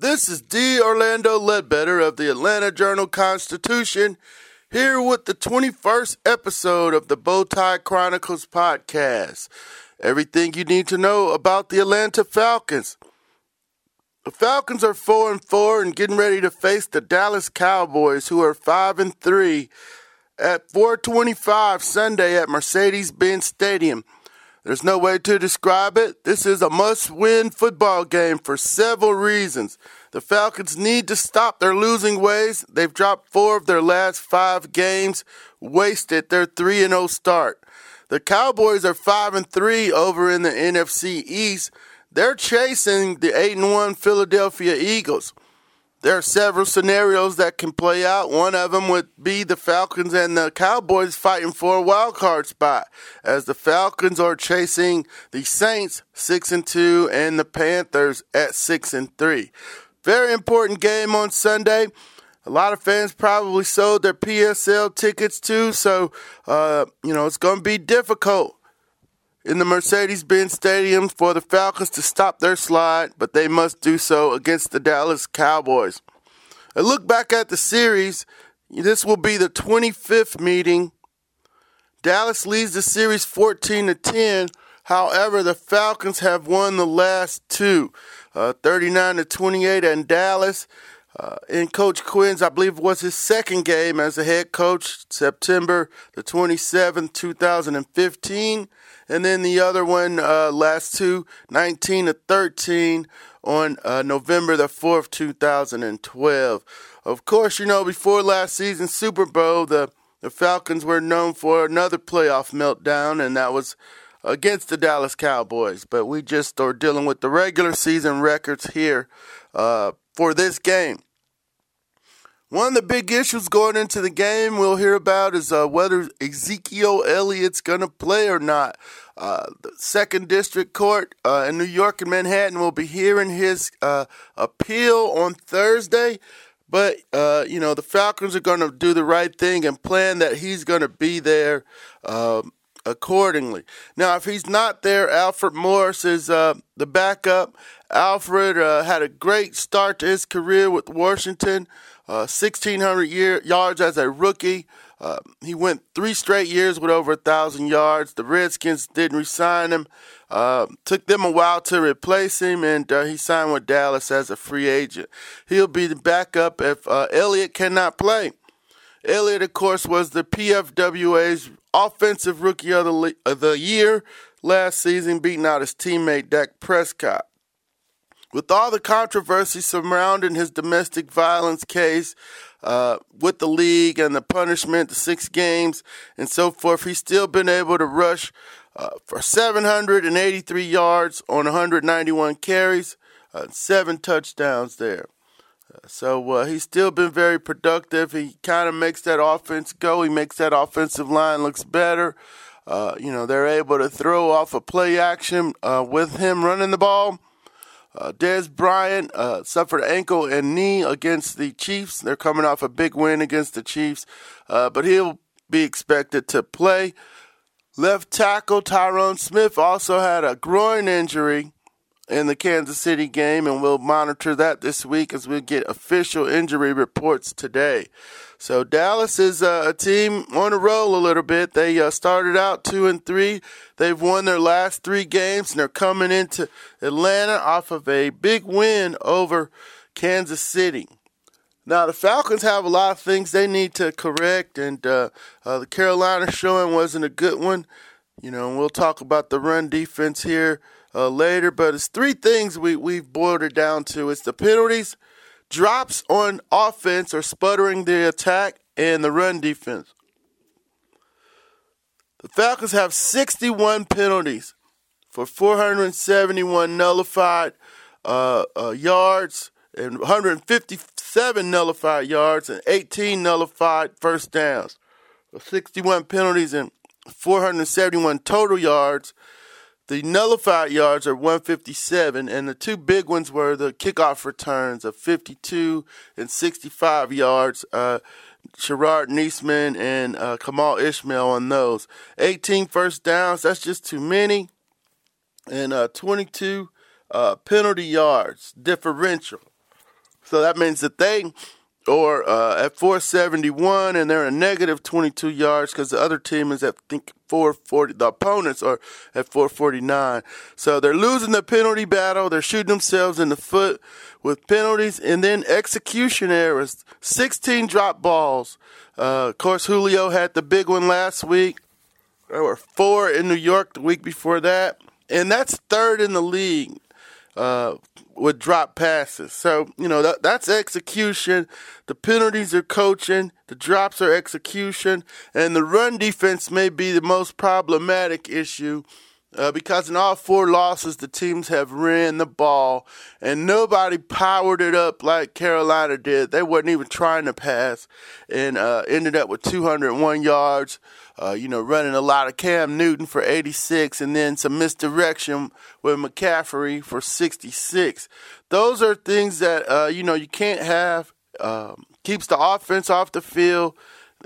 This is D. Orlando Ledbetter of the Atlanta Journal Constitution, here with the 21st episode of the Bowtie Chronicles podcast. Everything you need to know about the Atlanta Falcons. The Falcons are 4 and 4 and getting ready to face the Dallas Cowboys, who are 5 and 3, at 425 Sunday at Mercedes-Benz Stadium. There's no way to describe it. This is a must win football game for several reasons. The Falcons need to stop their losing ways. They've dropped four of their last five games, wasted their 3 0 start. The Cowboys are 5 and 3 over in the NFC East. They're chasing the 8 and 1 Philadelphia Eagles. There are several scenarios that can play out. One of them would be the Falcons and the Cowboys fighting for a wild card spot, as the Falcons are chasing the Saints six and two and the Panthers at six and three. Very important game on Sunday. A lot of fans probably sold their PSL tickets too, so uh, you know it's going to be difficult in the Mercedes Benz Stadium for the Falcons to stop their slide, but they must do so against the Dallas Cowboys. A look back at the series, this will be the 25th meeting. Dallas leads the series 14 to 10. However, the Falcons have won the last two, uh, 39 to 28 in Dallas. Uh, in Coach Quinn's, I believe it was his second game as a head coach, September the 27th, 2015 and then the other one uh, last two 19 to 13 on uh, November the 4th 2012 of course you know before last season's Super Bowl the the Falcons were known for another playoff meltdown and that was against the Dallas Cowboys. But we just are dealing with the regular season records here uh, for this game one of the big issues going into the game we'll hear about is uh, whether Ezekiel Elliott's going to play or not. Uh, the Second District Court uh, in New York and Manhattan will be hearing his uh, appeal on Thursday. But, uh, you know, the Falcons are going to do the right thing and plan that he's going to be there um, accordingly. Now, if he's not there, Alfred Morris is uh, the backup. Alfred had a great start to his career with Washington. 1,600 uh, year, yards as a rookie. Uh, he went three straight years with over a thousand yards. The Redskins didn't resign him. Uh, took them a while to replace him, and uh, he signed with Dallas as a free agent. He'll be the backup if uh, Elliott cannot play. Elliott, of course, was the PFWA's offensive rookie of the, of the year last season, beating out his teammate Dak Prescott. With all the controversy surrounding his domestic violence case uh, with the league and the punishment, the six games, and so forth, he's still been able to rush uh, for 783 yards on 191 carries, uh, seven touchdowns there. Uh, so uh, he's still been very productive. He kind of makes that offense go. He makes that offensive line looks better. Uh, you know they're able to throw off a play action with him running the ball uh, Dez Bryant uh, suffered ankle and knee against the Chiefs. They're coming off a big win against the Chiefs, uh, but he'll be expected to play. Left tackle Tyron Smith also had a groin injury in the Kansas City game, and we'll monitor that this week as we get official injury reports today. So Dallas is uh, a team on a roll a little bit. They uh, started out two and three. They've won their last three games, and they're coming into Atlanta off of a big win over Kansas City. Now the Falcons have a lot of things they need to correct, and uh, uh the Carolina showing wasn't a good one. You know, we'll talk about the run defense here uh, later, but it's three things we we've boiled it down to. It's the penalties drops on offense or sputtering the attack and the run defense. The Falcons have 61 penalties for 471 nullified. uh, uh, yards and 157 nullified yards and 18 nullified first downs. 61 penalties and 471 total yards. The nullified yards are 157, and the two big ones were the kickoff returns of 52 and 65 yards. Uh, Sharrod Neasman and uh, Kemal Ishmael on those. 18 first downs, that's just too many. And uh, 22 uh, penalty yards differential. So that means that they or uh, at 471 and they're a negative 22 yards because the other team is at think 440 the opponents are at 449 so they're losing the penalty battle. They're shooting themselves in the foot with penalties. And then execution errors 16 drop balls. Uh, of course julio had the big one last week. There were four in new york the week before that. And that's third in the league uh, would drop passes. So, you know, that, that's execution. The penalties are coaching, the drops are execution, and the run defense may be the most problematic issue. Uh, because in all four losses, the teams have ran the ball, and nobody powered it up like Carolina did. They weren't even trying to pass, and uh, ended up with 201 yards, uh, you know, running a lot of Cam Newton for 86 and then some misdirection with McCaffrey for 66. Those are things that, uh, you know, you can't have. Um, keeps the offense off the field,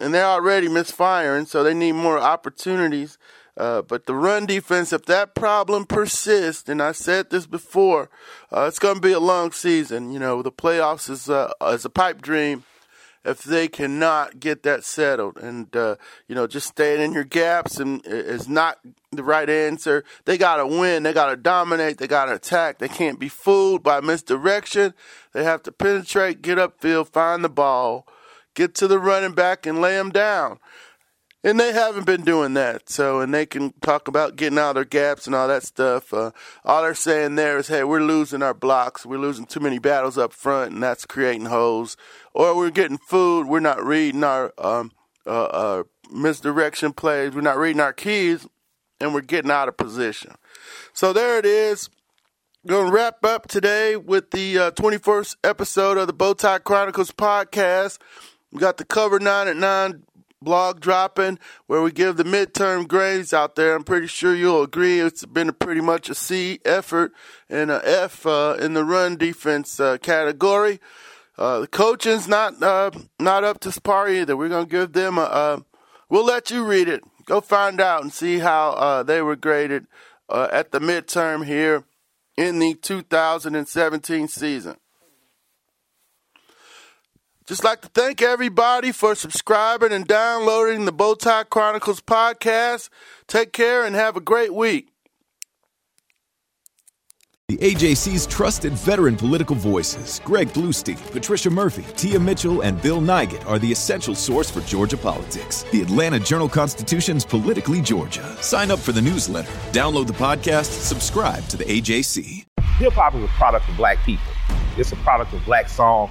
and they're already misfiring, so they need more opportunities. Uh, but the run defense, if that problem persists, and I said this before, uh, it's going to be a long season. You know, the playoffs is, uh, is a pipe dream if they cannot get that settled. And, uh, you know, just staying in your gaps and is not the right answer. They got to win. They got to dominate. They got to attack. They can't be fooled by misdirection. They have to penetrate, get upfield, find the ball, get to the running back, and lay them down. And they haven't been doing that. So, and they can talk about getting out of their gaps and all that stuff. Uh, all they're saying there is, hey, we're losing our blocks. We're losing too many battles up front, and that's creating holes or we're getting food. We're not reading our um, uh, uh, misdirection plays. We're not reading our keys, and we're getting out of position. So there it is. Going to wrap up today with the uh, 21st episode of the Bowtie Chronicles podcast. We got the cover nine at nine blog dropping where we give the midterm grades out there. I'm pretty sure you'll agree it's been a pretty much a C effort and a F uh, in the run defense uh, category. Uh, the coaching's not uh, not up to par either. We're gonna give them a. We'll let you read it. Go find out and see how uh, they were graded uh, at the midterm here in the 2017 season. Just like to thank everybody for subscribing and downloading the Bowtie Chronicles podcast. Take care and have a great week. The AJC's trusted veteran political voices, Greg Bluestein, Patricia Murphy, Tia Mitchell, and Bill Nigut, are the essential source for Georgia politics. The Atlanta Journal Constitution's Politically Georgia. Sign up for the newsletter, download the podcast, subscribe to the AJC. Hip hop is a product of black people. It's a product of black song